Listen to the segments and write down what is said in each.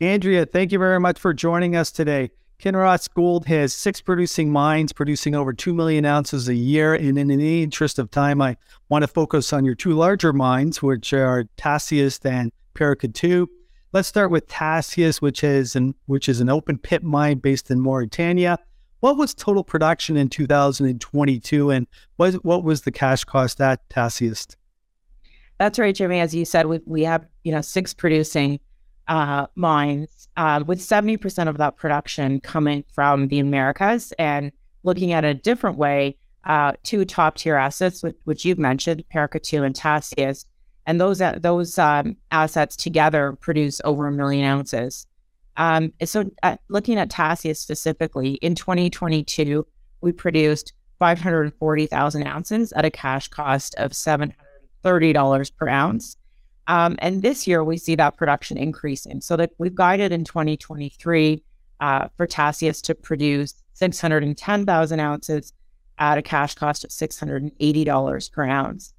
Andrea, thank you very much for joining us today. Kinross Gold has six producing mines producing over 2 million ounces a year. And in the interest of time, I want to focus on your two larger mines, which are Tasiast and Paracatu. Let's start with Tasiast, which is an, which is an open pit mine based in Mauritania. What was total production in 2022, and what, what was the cash cost at Tasiast? That's right, Jimmy. As you said, we, we have you know six producing uh, mines, uh, with 70% of that production coming from the Americas. And looking at a different way, uh, two top tier assets, which, which, you've mentioned, Paracatu and Tasiast, and those uh, those um, assets together produce over a million ounces. Um, so, uh, looking at Tasiast specifically, in 2022, we produced 540,000 ounces at a cash cost of $730 per ounce. Um, and this year, we see that production increasing. So that we've guided in 2023 uh, for Tasiast to produce 610,000 ounces at a cash cost of $680 per ounce.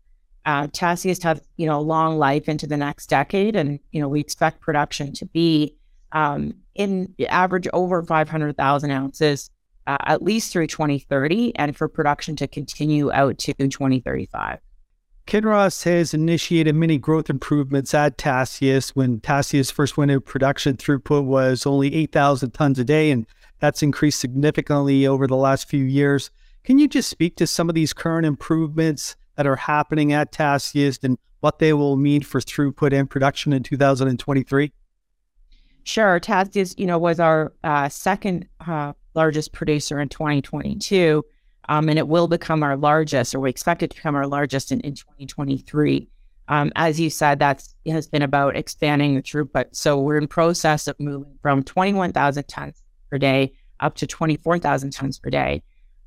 Uh, has, you know, long life into the next decade, and you know we expect production to be um, in average over 500,000 ounces uh, at least through 2030, and for production to continue out to 2035. Kinross has initiated many growth improvements at Tasiast. When Tasiast first went into production, throughput was only 8,000 tons a day, and that's increased significantly over the last few years. Can you just speak to some of these current improvements that are happening at Tasiast and what they will mean for throughput and production in 2023? Sure. Tasiast, you know, was our uh, second uh, largest producer in 2022 um, and it will become our largest, or we expect it to become our largest in, in 2023. Um, as you said, that has been about expanding the throughput. So we're in process of moving from 21,000 tons per day up to 24,000 tons per day.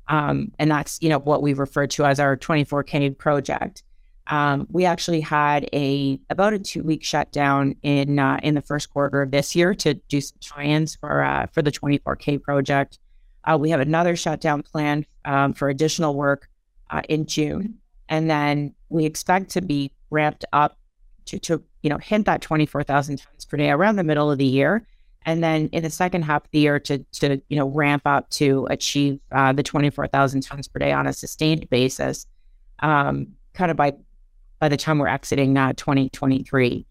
Um, and that's, you know, what we refer to as our 24K project. Um, we actually had a about a two week shutdown in uh, in the first quarter of this year to do some tie-ins for uh, for the 24K project. Uh, we have another shutdown plan um, for additional work uh, in June, and then we expect to be ramped up to, to you know hit that twenty four thousand tons per day around the middle of the year, and then in the second half of the year to to you know ramp up to achieve uh, the twenty four thousand tons per day on a sustained basis, um, kind of by by the time we're exiting uh, twenty twenty three.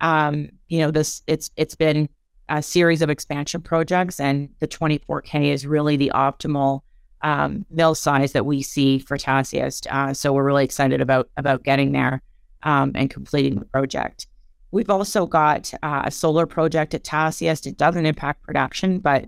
Um, you know this it's it's been a series of expansion projects, and the 24K is really the optimal um, mill size that we see for Tasiast. Uh, so we're really excited about about getting there um, and completing the project. We've also got uh, a solar project at Tasiast. It doesn't impact production, but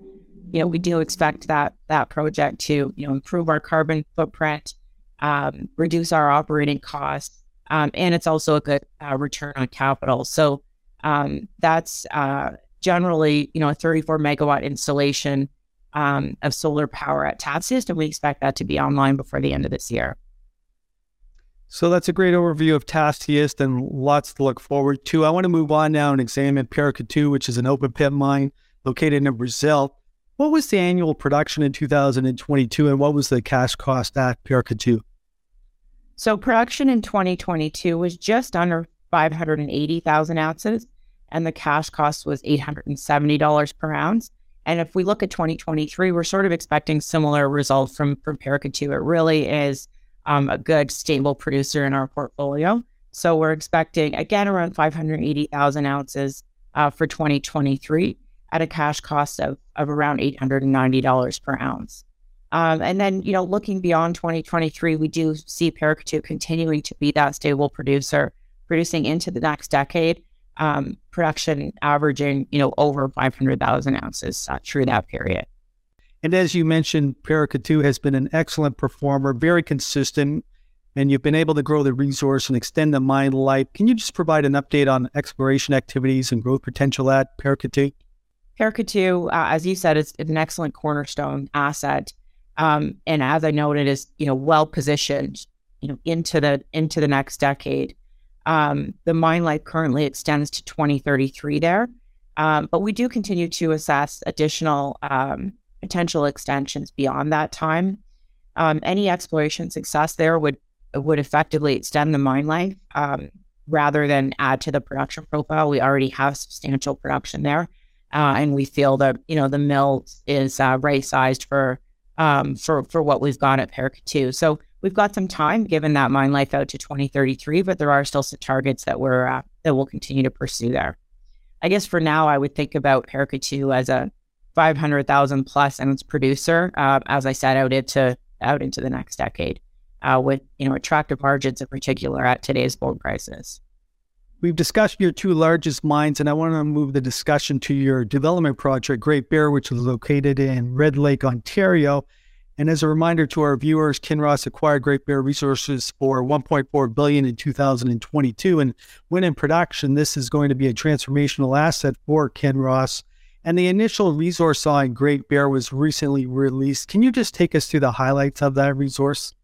you know we do expect that that project to you know improve our carbon footprint, um, reduce our operating costs, um, and it's also a good uh, return on capital. So um, that's uh, generally, you know, a 34 megawatt installation um, of solar power at Tasiast, and we expect that to be online before the end of this year. So that's a great overview of Tasiast and lots to look forward to. I want to move on now and examine Paracatu, which is an open pit mine located in Brazil. What was the annual production in 2022 and what was the cash cost at Paracatu? So production in 2022 was just under 580,000 ounces and the cash cost was $870 per ounce. And if we look at 2023, we're sort of expecting similar results from from Paracatu. It really is um, a good stable producer in our portfolio. So we're expecting again around 580,000 ounces uh, for 2023 at a cash cost of, of around $890 per ounce. Um, and then, you know, looking beyond 2023, we do see Paracatu continuing to be that stable producer, producing into the next decade um, production averaging, you know, over 500,000 ounces uh, through that period. And as you mentioned, Paracatu has been an excellent performer, very consistent, and you've been able to grow the resource and extend the mine life. Can you just provide an update on exploration activities and growth potential at Paracatu? Paracatu, uh, as you said, is an excellent cornerstone asset, um, and as I noted, is you know well positioned, you know into the into the next decade. Um, the mine life currently extends to 2033 there, um, but we do continue to assess additional um, potential extensions beyond that time. Um, any exploration success there would would effectively extend the mine life um, rather than add to the production profile. We already have substantial production there, uh, and we feel that you know the mill is uh, right sized for um, for for what we've got at Paracatu. So we've got some time given that mine life out to 2033, but there are still some targets that we're uh, that we'll continue to pursue there. I guess for now, I would think about Paracatu as a 500,000 plus ounce producer, uh, as I said, out into out into the next decade, uh, with you know attractive margins in particular at today's gold prices. We've discussed your two largest mines, and I want to move the discussion to your development project, Great Bear, which is located in Red Lake, Ontario. And as a reminder to our viewers, Kinross acquired Great Bear Resources for 1.4 billion in 2022, and when in production, this is going to be a transformational asset for Kinross. And the initial resource on Great Bear was recently released. Can you just take us through the highlights of that resource?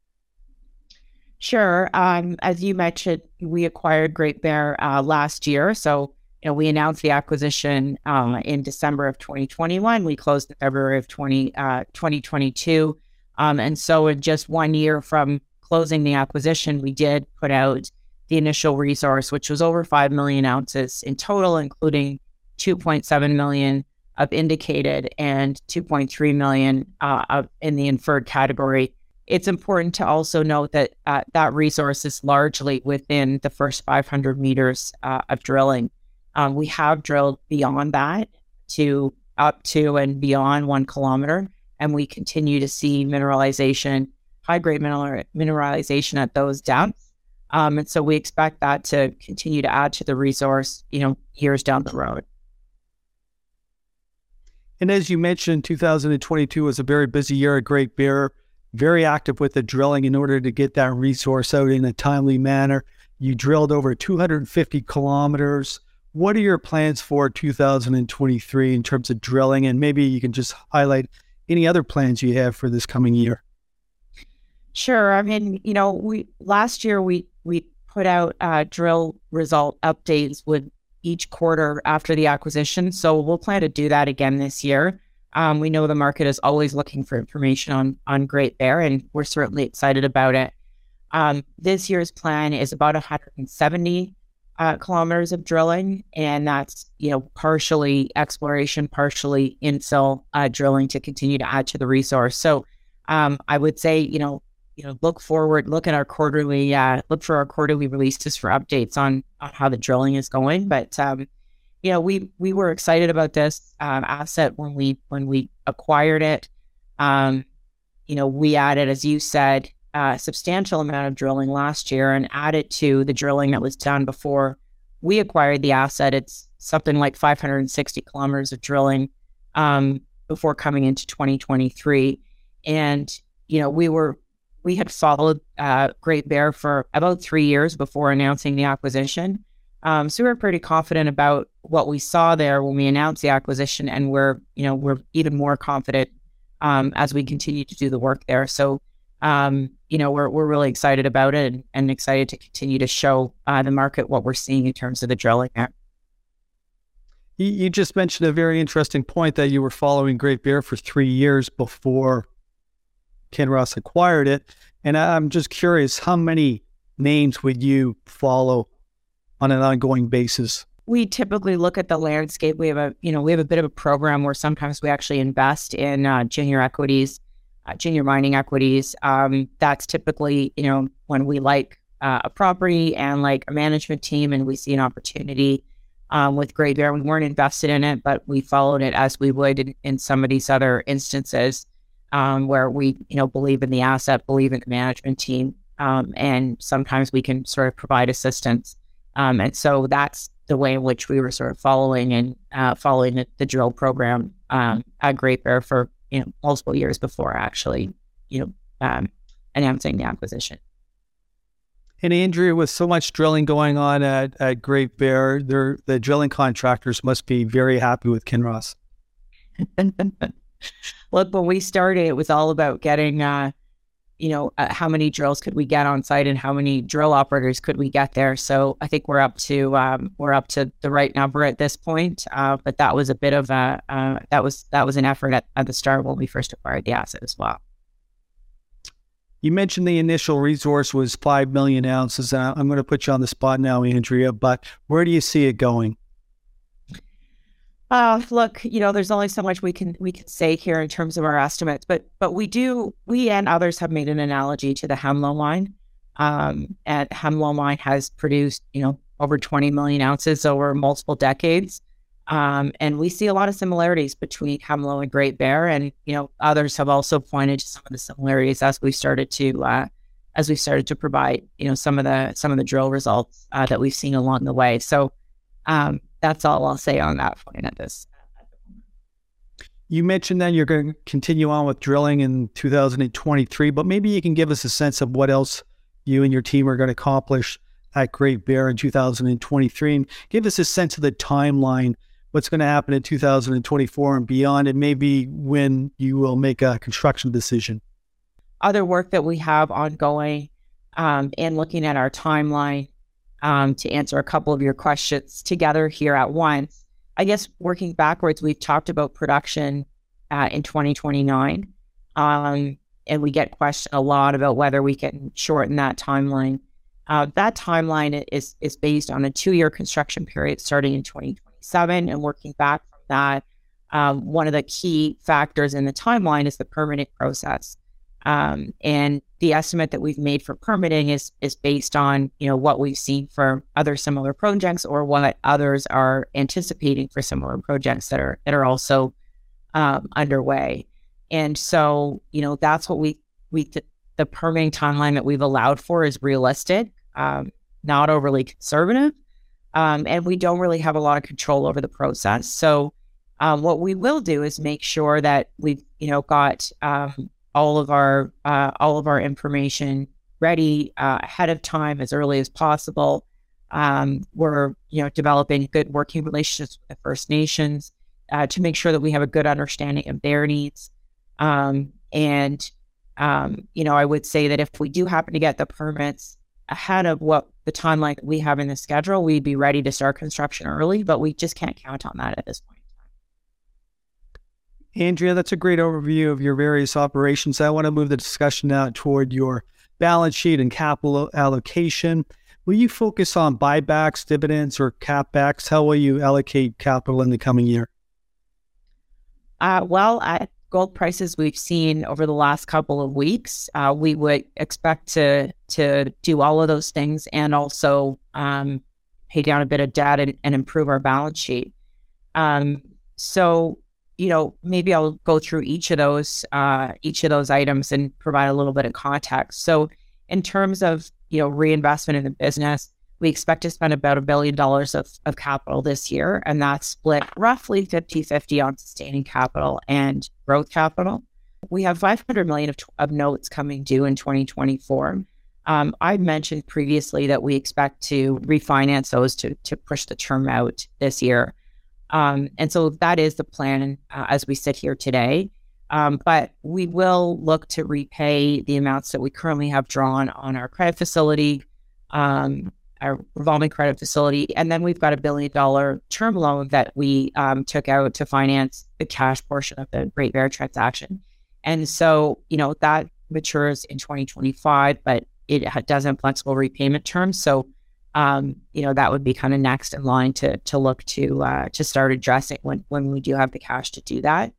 Sure. Um, as you mentioned, we acquired Great Bear uh, last year. So, you know, we announced the acquisition uh, in December of 2021. We closed in February of 20, uh, 2022. Um, and so, in just one year from closing the acquisition, we did put out the initial resource, which was over 5 million ounces in total, including 2.7 million of indicated and 2.3 million uh, of, in the inferred category it's important to also note that uh, that resource is largely within the first 500 meters uh, of drilling. Um, we have drilled beyond that to up to and beyond one kilometer, and we continue to see mineralization, high grade mineral, mineralization at those depths. Um, and so we expect that to continue to add to the resource, you know, years down the road. And as you mentioned, 2022 was a very busy year at Great Bear very active with the drilling in order to get that resource out in a timely manner. You drilled over 250 kilometers. What are your plans for 2023 in terms of drilling? And maybe you can just highlight any other plans you have for this coming year. Sure. I mean, you know, we last year we we put out uh, drill result updates with each quarter after the acquisition. So we'll plan to do that again this year. Um, we know the market is always looking for information on on Great Bear, and we're certainly excited about it. Um, this year's plan is about 170 uh, kilometers of drilling, and that's you know partially exploration, partially infill uh, drilling to continue to add to the resource. So um, I would say you know you know look forward, look at our quarterly, uh, look for our quarterly releases for updates on on how the drilling is going. But um, you know, we we were excited about this um, asset when we when we acquired it. Um, you know, we added, as you said, a substantial amount of drilling last year and added to the drilling that was done before we acquired the asset. It's something like 560 kilometers of drilling um, before coming into 2023, and you know, we were we had followed uh, Great Bear for about three years before announcing the acquisition. Um, so we are pretty confident about what we saw there when we announced the acquisition, and we're you know we're even more confident um, as we continue to do the work there. So um, you know we're we're really excited about it and, and excited to continue to show uh, the market what we're seeing in terms of the drilling there. You just mentioned a very interesting point that you were following Great Bear for three years before Kinross acquired it, and I'm just curious, how many names would you follow on an ongoing basis? We typically look at the landscape. We have a, you know, we have a bit of a program where sometimes we actually invest in uh, junior equities, uh, junior mining equities. Um, that's typically, you know, when we like uh, a property and like a management team, and we see an opportunity um, with Great Bear. We weren't invested in it, but we followed it as we would in, in some of these other instances um, where we, you know, believe in the asset, believe in the management team, um, and sometimes we can sort of provide assistance. Um, and so that's the way in which we were sort of following and uh, following the, the, drill program um, at Great Bear for you know multiple years before actually you know um, announcing the acquisition. And Andrea, with so much drilling going on at, at Great Bear, the drilling contractors must be very happy with Kinross. Look, when we started, it was all about getting uh, you know, uh, how many drills could we get on site and how many drill operators could we get there? So I think we're up to um, we're up to the right number at this point. Uh, but that was a bit of a uh, that was that was an effort at, at the start when we first acquired the asset as well. You mentioned the initial resource was five million ounces. I'm going to put you on the spot now, Andrea. But where do you see it going? Uh, look, you know, there's only so much we can we can say here in terms of our estimates, but but we do we and others have made an analogy to the Hemlo line. Um, and Hemlo line has produced, you know, over 20 million ounces over multiple decades. Um, and we see a lot of similarities between Hemlo and Great Bear, and you know, others have also pointed to some of the similarities as we started to uh, as we started to provide, you know, some of the some of the drill results uh, that we've seen along the way. So um, that's all I'll say on that point at this. You mentioned that you're going to continue on with drilling in 2023, but maybe you can give us a sense of what else you and your team are going to accomplish at Great Bear in 2023 and give us a sense of the timeline, what's going to happen in 2024 and beyond, and maybe when you will make a construction decision. Other work that we have ongoing um, and looking at our timeline um, to answer a couple of your questions together here at once. I guess working backwards, we've talked about production uh, in 2029. Um, and we get questioned a lot about whether we can shorten that timeline. Uh, that timeline is is based on a two year construction period starting in 2027 and working back from that. Um, one of the key factors in the timeline is the permitting process. Um, and the estimate that we've made for permitting is is based on you know what we've seen for other similar projects or what others are anticipating for similar projects that are that are also um, underway. And so you know that's what we we th- the permitting timeline that we've allowed for is realistic, um, not overly conservative, um, and we don't really have a lot of control over the process. So. Um, what we will do is make sure that we've, you know, got um, all of our uh, all of our information ready uh, ahead of time as early as possible. Um, we're you know developing good working relationships with the First Nations uh, to make sure that we have a good understanding of their needs. Um, and um, you know, I would say that if we do happen to get the permits ahead of what the timeline we have in the schedule, we'd be ready to start construction early. But we just can't count on that at this point. Andrea, that's a great overview of your various operations. I want to move the discussion now toward your balance sheet and capital allocation. Will you focus on buybacks, dividends, or capex? How will you allocate capital in the coming year? Uh, well, at gold prices we've seen over the last couple of weeks, uh, we would expect to to do all of those things and also um, pay down a bit of debt and, and improve our balance sheet. Um, so you know, maybe I'll go through each of those uh, each of those items and provide a little bit of context. So, in terms of you know reinvestment in the business, we expect to spend about a billion dollars of, of capital this year, and that's split roughly 50-50 on sustaining capital and growth capital. We have 500 million of, of notes coming due in 2024. Um, I mentioned previously that we expect to refinance those to to push the term out this year. Um, and so that is the plan uh, as we sit here today. Um, but we will look to repay the amounts that we currently have drawn on our credit facility, um, our revolving credit facility. And then we've got a billion dollar term loan that we um, took out to finance the cash portion of the Great Bear transaction. And so, you know, that matures in 2025, but it does have flexible repayment terms. So um, you know, that would be kind of next in line to to look to uh, to start addressing when when we do have the cash to do that.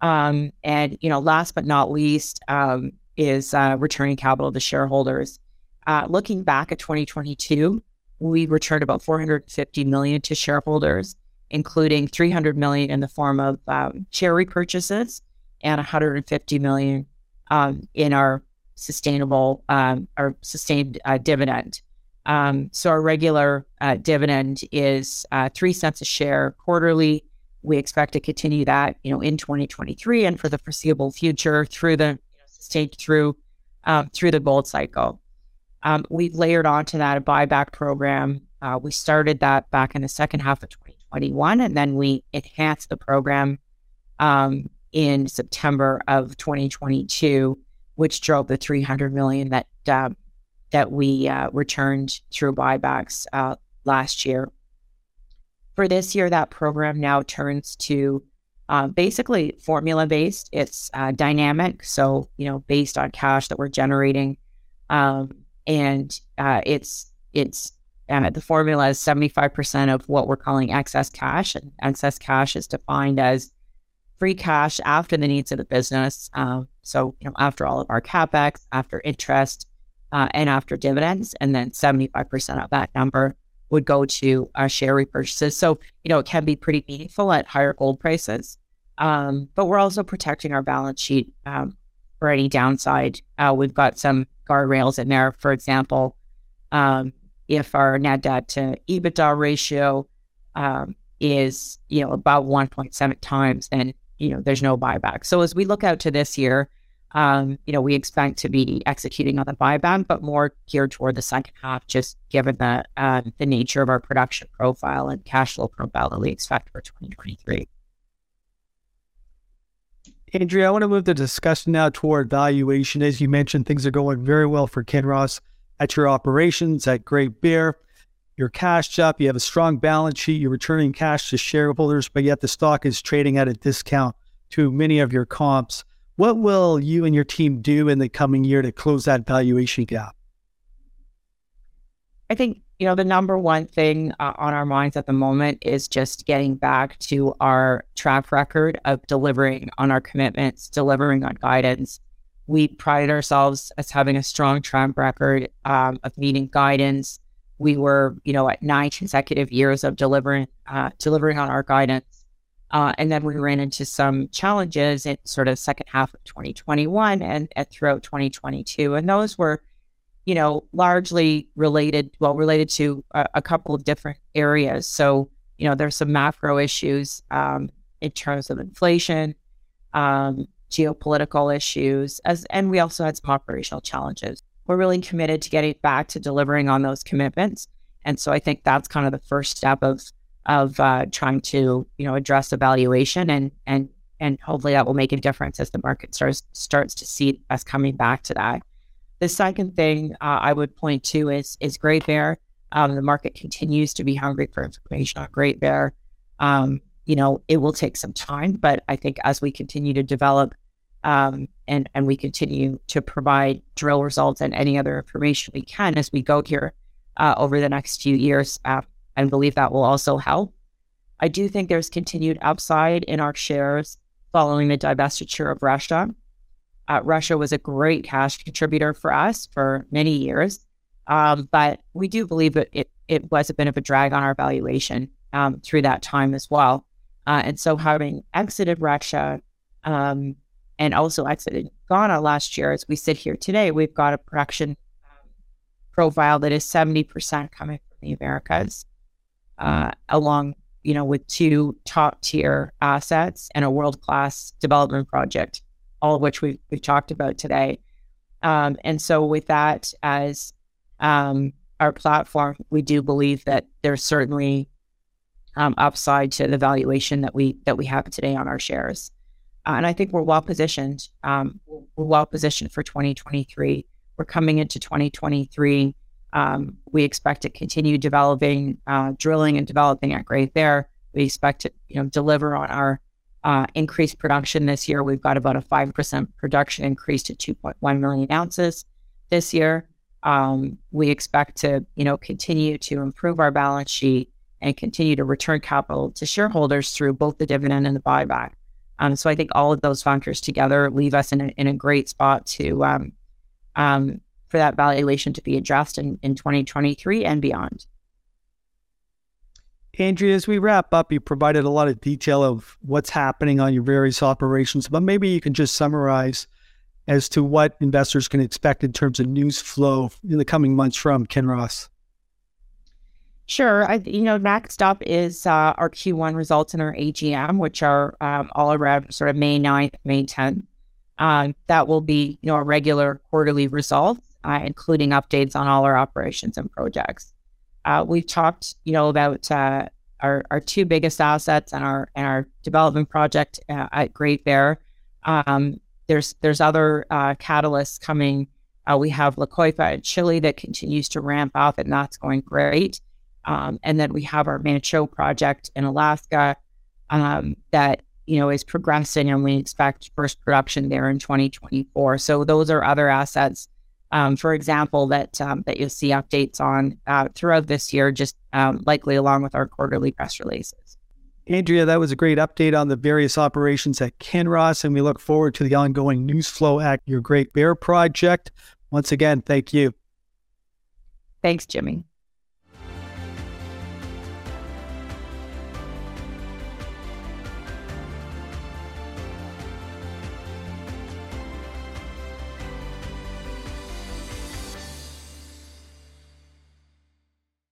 Um, and you know, last but not least, um, is uh, returning capital to shareholders. Uh, looking back at 2022, we returned about 450 million to shareholders, including 300 million in the form of um, share repurchases and 150 million um, in our sustainable um, our sustained uh, dividend. Um, so our regular uh, dividend is uh, three cents a share quarterly. We expect to continue that, you know, in 2023 and for the foreseeable future through the sustained through um, through the gold cycle. Um, we've layered onto that a buyback program. Uh, we started that back in the second half of 2021, and then we enhanced the program um, in September of 2022, which drove the 300 million that uh, that we uh, returned through buybacks uh, last year. For this year, that program now turns to uh, basically formula based. It's uh, dynamic, so you know, based on cash that we're generating, um, and uh, it's it's and the formula is 75% of what we're calling excess cash. And excess cash is defined as free cash after the needs of the business. Um, so, you know, after all of our capex, after interest, uh, and after dividends, and then 75% of that number would go to our share repurchases. So, you know, it can be pretty meaningful at higher gold prices. Um, but we're also protecting our balance sheet um, for any downside. Uh, we've got some guardrails in there. For example, um, if our net debt to EBITDA ratio um, is, you know, about 1.7 times, then, you know, there's no buyback. So as we look out to this year, um, you know, we expect to be executing on the buyback, but more geared toward the second half, just given the uh, the nature of our production profile and cash flow profile that we expect for 2023. Andrea, I want to move the discussion now toward valuation. As you mentioned, things are going very well for Kinross at your operations at Great Bear. You're cashed up, you have a strong balance sheet, you're returning cash to shareholders, but yet the stock is trading at a discount to many of your comps. What will you and your team do in the coming year to close that valuation gap? I think, you know, the number one thing uh, on our minds at the moment is just getting back to our track record of delivering on our commitments, delivering on guidance. We pride ourselves as having a strong track record um, of meeting guidance. We were, you know, at nine consecutive years of delivering, uh, delivering on our guidance. Uh, and then we ran into some challenges in sort of second half of 2021 and, and throughout 2022. And those were, you know, largely related, well, related to a, a couple of different areas. So, you know, there's some macro issues um, in terms of inflation, um, geopolitical issues, as and we also had some operational challenges. We're really committed to getting back to delivering on those commitments. And so I think that's kind of the first step of of uh, trying to you know address evaluation and and and hopefully that will make a difference as the market starts starts to see us coming back to that. The second thing uh, I would point to is is Great Bear. Um, the market continues to be hungry for information on Great Bear. Um, you know, it will take some time, but I think as we continue to develop um, and and we continue to provide drill results and any other information we can as we go here uh, over the next few years, uh, and believe that will also help. I do think there's continued upside in our shares following the divestiture of Russia. Uh, Russia was a great cash contributor for us for many years, um, but we do believe that it, it was a bit of a drag on our valuation um, through that time as well. Uh, and so, having exited Russia um, and also exited Ghana last year, as we sit here today, we've got a production um, profile that is 70% coming from the Americas uh, along, you know, with two top tier assets and a world class development project, all of which we've, we've talked about today. Um, and so, with that as um, our platform, we do believe that there's certainly um, upside to the valuation that we that we have today on our shares. Uh, and I think we're well positioned. Um, we're well positioned for 2023. We're coming into 2023 um, we expect to continue developing, uh, drilling and developing at Great Bear. We expect to, you know, deliver on our uh, increased production this year. We've got about a five percent production increase to 2.1 million ounces this year. Um, we expect to, you know, continue to improve our balance sheet and continue to return capital to shareholders through both the dividend and the buyback. Um, so I think all of those factors together leave us in a, in a great spot to um, um, for that valuation to be addressed in, in 2023 and beyond. Andrea, as we wrap up, you provided a lot of detail of what's happening on your various operations, but maybe you can just summarize as to what investors can expect in terms of news flow in the coming months from Kinross. Sure. I, you know, next up is uh, our Q1 results in our AGM, which are um, all around sort of May 9th, May 10th. Uh, that will be, you know, a regular quarterly results uh, including updates on all our operations and projects. Uh, we've talked, you know, about uh, our, our two biggest assets and our and our development project uh, at Great Bear. Um, there's there's other uh, catalysts coming. Uh, we have La Coipa in Chile that continues to ramp up, and that's going great. Um, and then we have our Manh project in Alaska um, that you know is progressing, and we expect first production there in 2024. So those are other assets um, for example, that um, that you'll see updates on uh, throughout this year, just um, likely along with our quarterly press releases. Andrea, that was a great update on the various operations at Kinross, and we look forward to the ongoing news flow at your Great Bear project. Once again, thank you. Thanks, Jimmy.